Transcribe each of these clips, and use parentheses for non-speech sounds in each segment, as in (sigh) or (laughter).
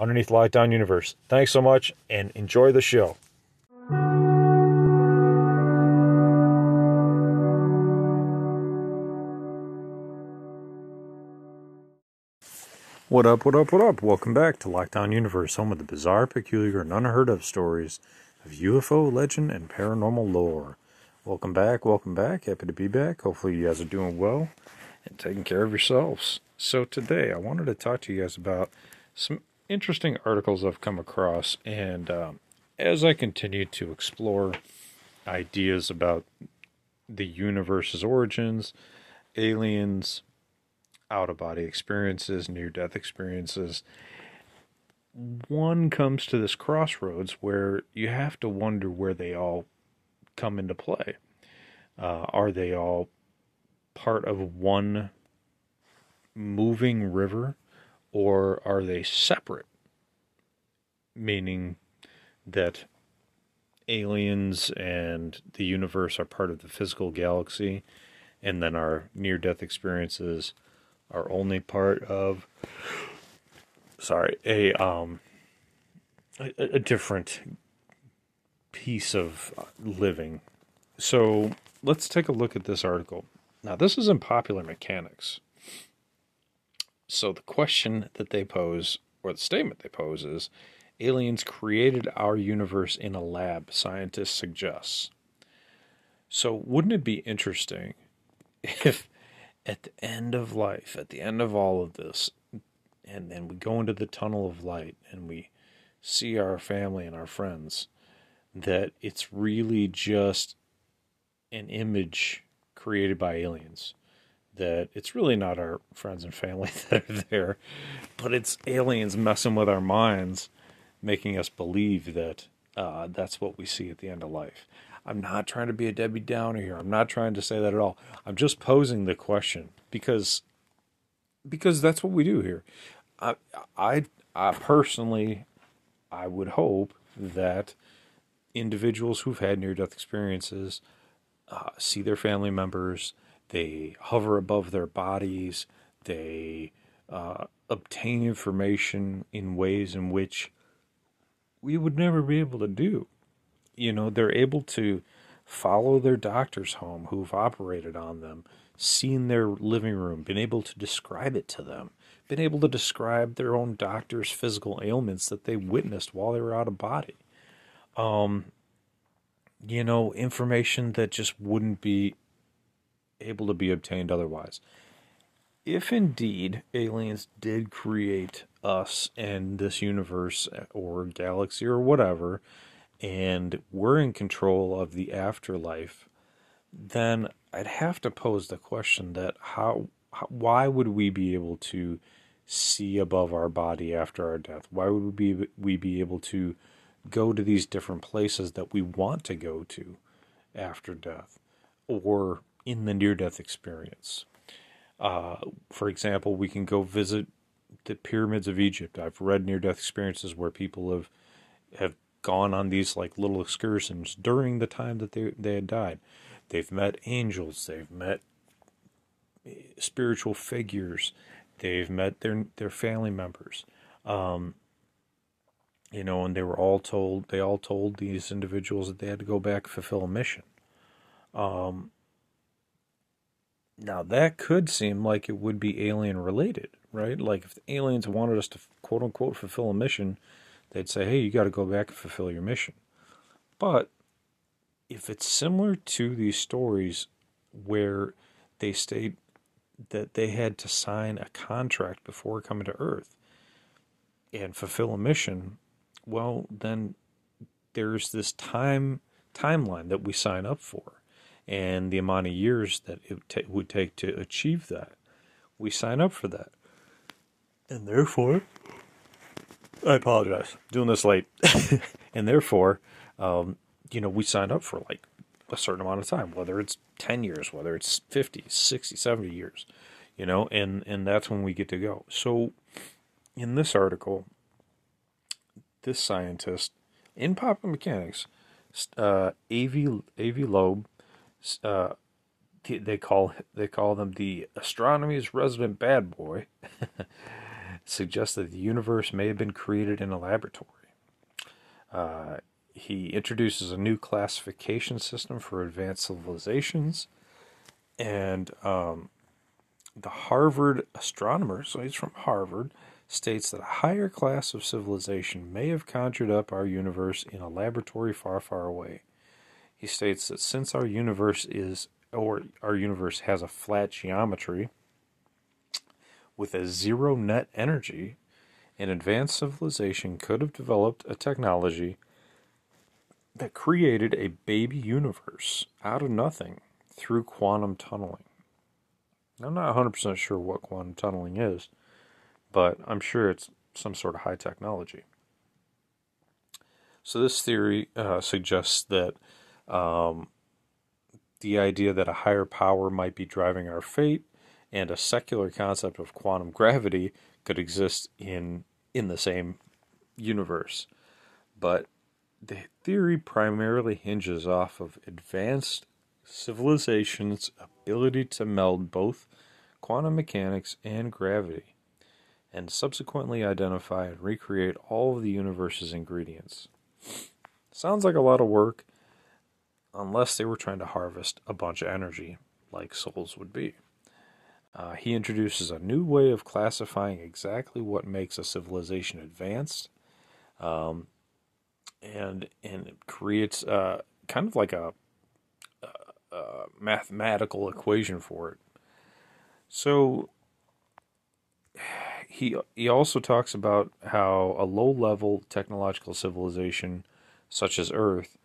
underneath Lockdown Universe. Thanks so much and enjoy the show. What up, what up, what up? Welcome back to Lockdown Universe, home of the bizarre, peculiar, and unheard of stories of UFO legend and paranormal lore. Welcome back, welcome back. Happy to be back. Hopefully, you guys are doing well and taking care of yourselves. So, today I wanted to talk to you guys about some interesting articles I've come across. And um, as I continue to explore ideas about the universe's origins, aliens, out of body experiences, near death experiences, one comes to this crossroads where you have to wonder where they all come into play. Uh, are they all part of one moving river or are they separate? Meaning that aliens and the universe are part of the physical galaxy, and then our near death experiences are only part of sorry a um a, a different piece of living. So let's take a look at this article. Now this is in popular mechanics so the question that they pose or the statement they pose is aliens created our universe in a lab scientists suggest. so wouldn't it be interesting if at the end of life, at the end of all of this, and then we go into the tunnel of light and we see our family and our friends, that it's really just an image created by aliens. That it's really not our friends and family (laughs) that are there, but it's aliens messing with our minds, making us believe that uh, that's what we see at the end of life. I'm not trying to be a Debbie Downer here. I'm not trying to say that at all. I'm just posing the question because because that's what we do here. I I, I personally I would hope that individuals who've had near death experiences uh, see their family members, they hover above their bodies, they uh, obtain information in ways in which we would never be able to do you know, they're able to follow their doctors home who've operated on them, seen their living room, been able to describe it to them, been able to describe their own doctor's physical ailments that they witnessed while they were out of body. Um, you know, information that just wouldn't be able to be obtained otherwise. If indeed aliens did create us and this universe or galaxy or whatever, and we're in control of the afterlife, then I'd have to pose the question that how, how, why would we be able to see above our body after our death? Why would we be, we be able to go to these different places that we want to go to after death or in the near death experience? Uh, for example, we can go visit the pyramids of Egypt. I've read near death experiences where people have have gone on these like little excursions during the time that they they had died. They've met angels, they've met eh, spiritual figures, they've met their their family members. Um, you know, and they were all told they all told these individuals that they had to go back fulfill a mission. Um, now that could seem like it would be alien related, right? Like if the aliens wanted us to quote unquote fulfill a mission, they'd say, hey, you got to go back and fulfill your mission. But if it's similar to these stories where they state that they had to sign a contract before coming to Earth and fulfill a mission, well, then there's this time timeline that we sign up for and the amount of years that it t- would take to achieve that. We sign up for that. And therefore, I apologize. Doing this late. (laughs) and therefore, um, you know, we signed up for like a certain amount of time, whether it's 10 years, whether it's 50, 60, 70 years, you know, and, and that's when we get to go. So in this article, this scientist in pop mechanics, uh, Avi, Avi Loeb, uh, they call they call them the astronomy's resident bad boy. (laughs) suggests that the universe may have been created in a laboratory. Uh, he introduces a new classification system for advanced civilizations, and um, the Harvard astronomer, so he's from Harvard, states that a higher class of civilization may have conjured up our universe in a laboratory far, far away. He states that since our universe is, or our universe has a flat geometry, with a zero net energy, an advanced civilization could have developed a technology that created a baby universe out of nothing through quantum tunneling. I'm not 100% sure what quantum tunneling is, but I'm sure it's some sort of high technology. So, this theory uh, suggests that um, the idea that a higher power might be driving our fate and a secular concept of quantum gravity could exist in in the same universe. But the theory primarily hinges off of advanced civilization's ability to meld both quantum mechanics and gravity, and subsequently identify and recreate all of the universe's ingredients. Sounds like a lot of work, unless they were trying to harvest a bunch of energy, like souls would be. Uh, he introduces a new way of classifying exactly what makes a civilization advanced, um, and and it creates uh, kind of like a, a, a mathematical equation for it. So he he also talks about how a low level technological civilization such as Earth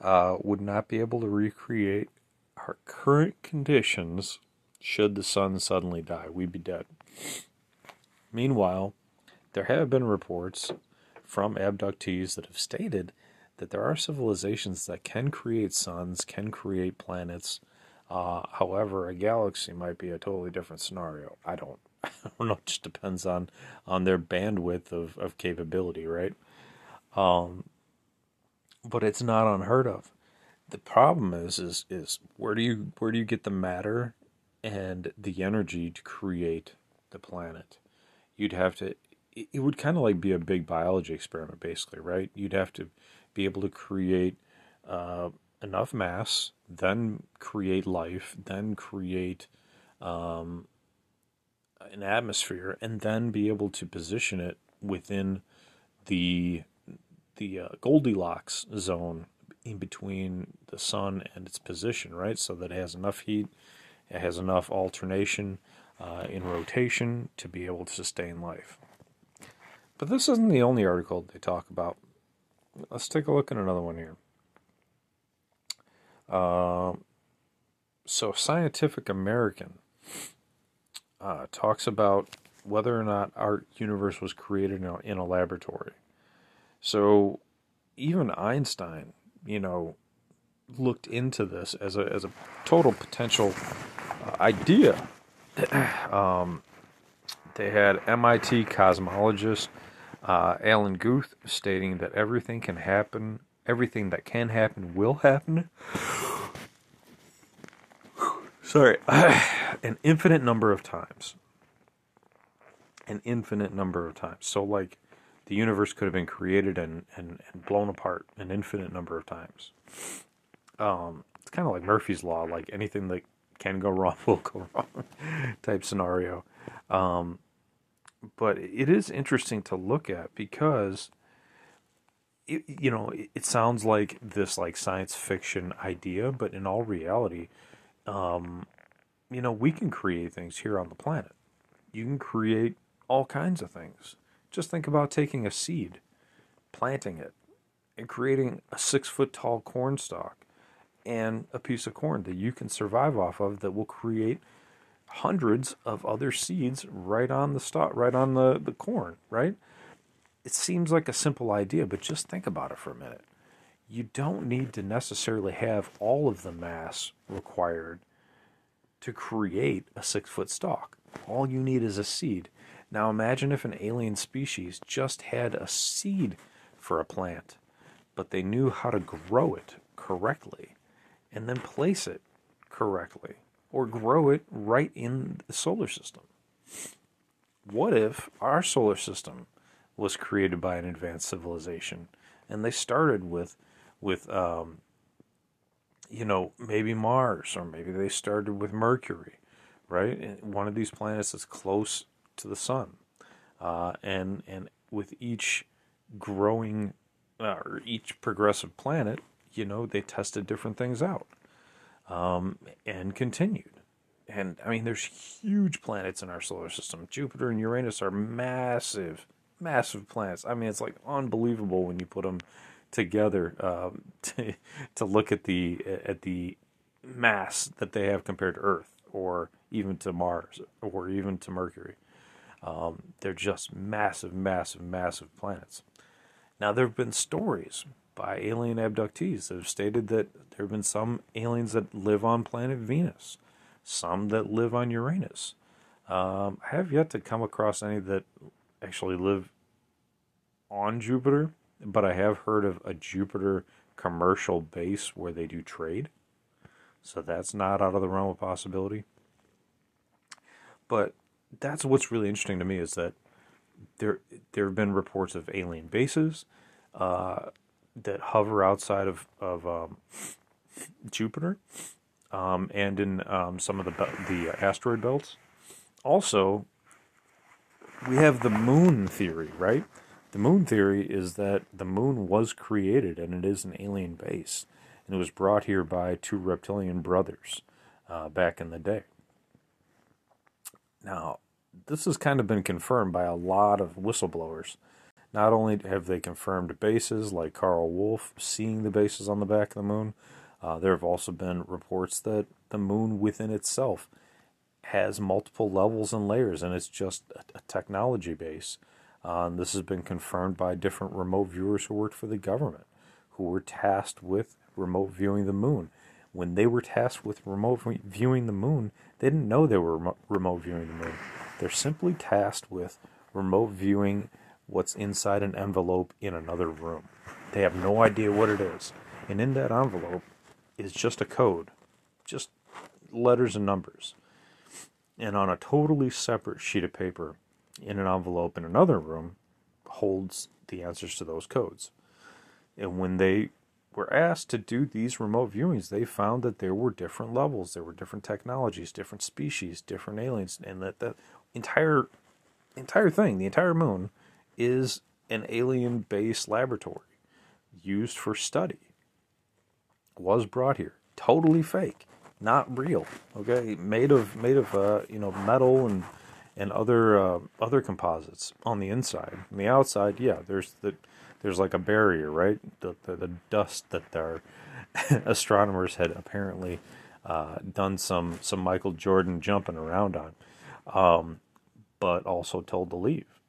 uh, would not be able to recreate our current conditions should the sun suddenly die, we'd be dead. Meanwhile, there have been reports from abductees that have stated that there are civilizations that can create suns, can create planets. Uh, however, a galaxy might be a totally different scenario. I don't, (laughs) I don't know. It just depends on on their bandwidth of, of capability, right? Um, but it's not unheard of. The problem is, is, is where do you where do you get the matter and the energy to create the planet. You'd have to, it would kind of like be a big biology experiment, basically, right? You'd have to be able to create uh, enough mass, then create life, then create um, an atmosphere, and then be able to position it within the the uh, Goldilocks zone in between the sun and its position, right? So that it has enough heat it has enough alternation uh, in rotation to be able to sustain life. But this isn't the only article they talk about. Let's take a look at another one here. Uh, so, Scientific American uh, talks about whether or not our universe was created in a, in a laboratory. So, even Einstein, you know, looked into this as a as a total potential idea. (clears throat) um, they had MIT cosmologist uh, Alan Guth stating that everything can happen, everything that can happen will happen. (sighs) Sorry, (clears throat) an infinite number of times. An infinite number of times. So, like, the universe could have been created and, and, and blown apart an infinite number of times. Um, it's kind of like Murphy's Law, like anything that can go wrong (laughs) will go wrong (laughs) type scenario. Um, but it is interesting to look at because it, you know it sounds like this like science fiction idea, but in all reality, um, you know we can create things here on the planet. You can create all kinds of things. Just think about taking a seed, planting it, and creating a six foot tall corn stalk and a piece of corn that you can survive off of that will create hundreds of other seeds right on the stalk, right on the, the corn, right? it seems like a simple idea, but just think about it for a minute. You don't need to necessarily have all of the mass required to create a six foot stalk. All you need is a seed. Now imagine if an alien species just had a seed for a plant, but they knew how to grow it correctly and then place it correctly or grow it right in the solar system. What if our solar system was created by an advanced civilization and they started with with um, you know maybe Mars or maybe they started with Mercury, right? One of these planets is close to the sun, uh, and and with each growing uh, or each progressive planet, you know, they tested different things out um, and continued. And I mean, there's huge planets in our solar system. Jupiter and Uranus are massive, massive planets. I mean, it's like unbelievable when you put them together um, (laughs) to, to look at the at the mass that they have compared to Earth, or even to Mars, or even to Mercury. Um, they're just massive, massive, massive planets. Now, there have been stories by alien abductees that have stated that there have been some aliens that live on planet Venus, some that live on Uranus. Um, I have yet to come across any that actually live on Jupiter, but I have heard of a Jupiter commercial base where they do trade. So that's not out of the realm of possibility. But that's what's really interesting to me is that there there have been reports of alien bases uh, that hover outside of of um, Jupiter um, and in um, some of the the asteroid belts. Also, we have the moon theory, right? The moon theory is that the moon was created and it is an alien base, and it was brought here by two reptilian brothers uh, back in the day. Now, this has kind of been confirmed by a lot of whistleblowers. Not only have they confirmed bases like Karl Wolfe seeing the bases on the back of the moon, uh, there have also been reports that the moon within itself has multiple levels and layers, and it's just a, a technology base. Uh, this has been confirmed by different remote viewers who worked for the government, who were tasked with remote viewing the moon. When they were tasked with remote viewing the moon, they didn't know they were remote viewing the moon. They're simply tasked with remote viewing what's inside an envelope in another room. They have no idea what it is. And in that envelope is just a code, just letters and numbers. And on a totally separate sheet of paper in an envelope in another room holds the answers to those codes. And when they were asked to do these remote viewings, they found that there were different levels, there were different technologies, different species, different aliens, and that the entire entire thing, the entire moon, is an alien based laboratory used for study. Was brought here. Totally fake. Not real. Okay? Made of made of uh, you know, metal and and other uh, other composites on the inside. On the outside, yeah, there's the there's like a barrier, right? The the, the dust that our (laughs) astronomers had apparently uh, done some some Michael Jordan jumping around on. Um, but also told to leave.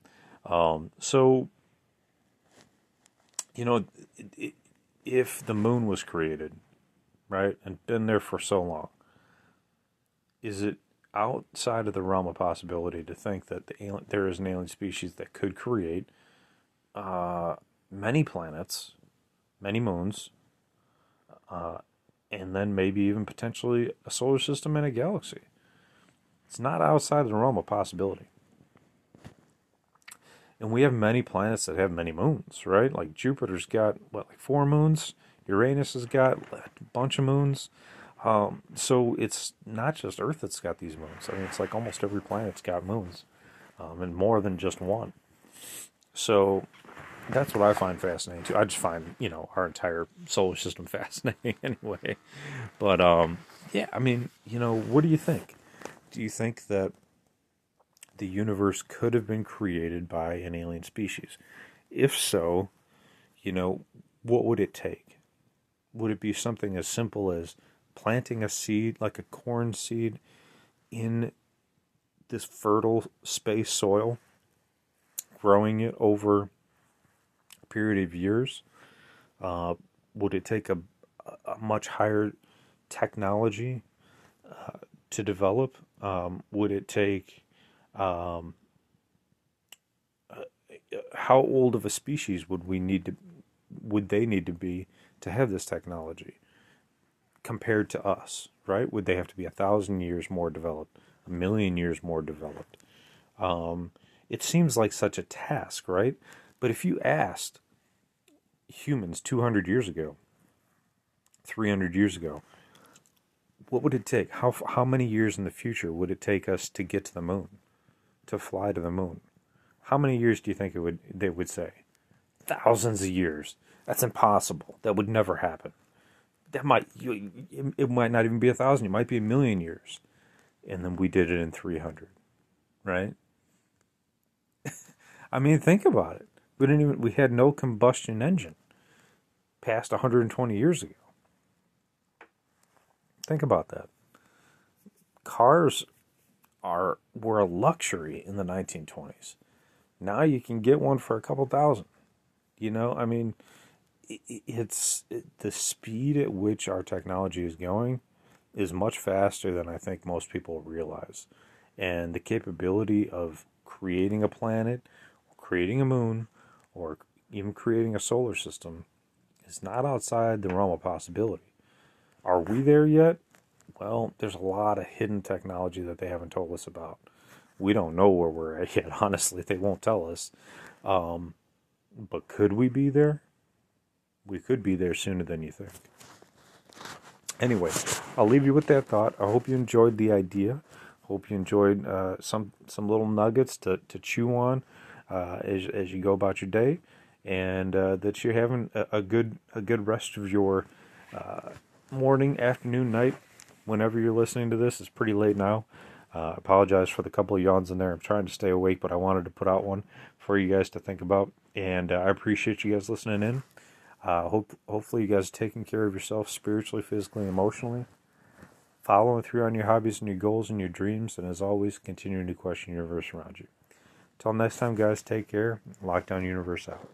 Um, so, you know, if the moon was created, right, and been there for so long, is it outside of the realm of possibility to think that the alien, there is an alien species that could create uh, many planets, many moons, uh, and then maybe even potentially a solar system and a galaxy? It's not outside the realm of possibility. And we have many planets that have many moons, right? Like Jupiter's got what, like four moons. Uranus has got a bunch of moons. Um, so it's not just Earth that's got these moons. I mean, it's like almost every planet's got moons, um, and more than just one. So that's what I find fascinating too. I just find you know our entire solar system (laughs) fascinating (laughs) anyway. But um, yeah, I mean, you know, what do you think? Do you think that the universe could have been created by an alien species? If so, you know, what would it take? Would it be something as simple as planting a seed, like a corn seed, in this fertile space soil, growing it over period of years? Uh, would it take a, a much higher technology uh, to develop? Um, would it take um, uh, how old of a species would we need to would they need to be to have this technology compared to us? Right? Would they have to be a thousand years more developed, a million years more developed? Um, it seems like such a task, right? But if you asked humans 200 years ago, 300 years ago, what would it take? How how many years in the future would it take us to get to the moon, to fly to the moon? How many years do you think it would they would say? Thousands of years. That's impossible. That would never happen. That might it might not even be a thousand. It might be a million years, and then we did it in three hundred, right? (laughs) I mean, think about it. We didn't even we had no combustion engine past 120 years ago. Think about that. Cars are were a luxury in the 1920s. Now you can get one for a couple thousand. You know, I mean, it's it, the speed at which our technology is going is much faster than I think most people realize. And the capability of creating a planet, creating a moon, or even creating a solar system is not outside the realm of possibility. Are we there yet? Well, there's a lot of hidden technology that they haven't told us about. We don't know where we're at (laughs) yet, honestly. They won't tell us. Um, but could we be there? We could be there sooner than you think. Anyway, I'll leave you with that thought. I hope you enjoyed the idea. Hope you enjoyed uh, some some little nuggets to, to chew on uh, as as you go about your day, and uh, that you're having a, a, good a good rest of your uh, morning, afternoon, night, whenever you're listening to this. It's pretty late now. Uh, I apologize for the couple of yawns in there. I'm trying to stay awake, but I wanted to put out one for you guys to think about. And uh, I appreciate you guys listening in. Hope hopefully you guys are taking care of yourself spiritually, physically, emotionally. Following through on your hobbies and your goals and your dreams, and as always, continuing to question the universe around you. Until next time, guys, take care. Lockdown Universe out.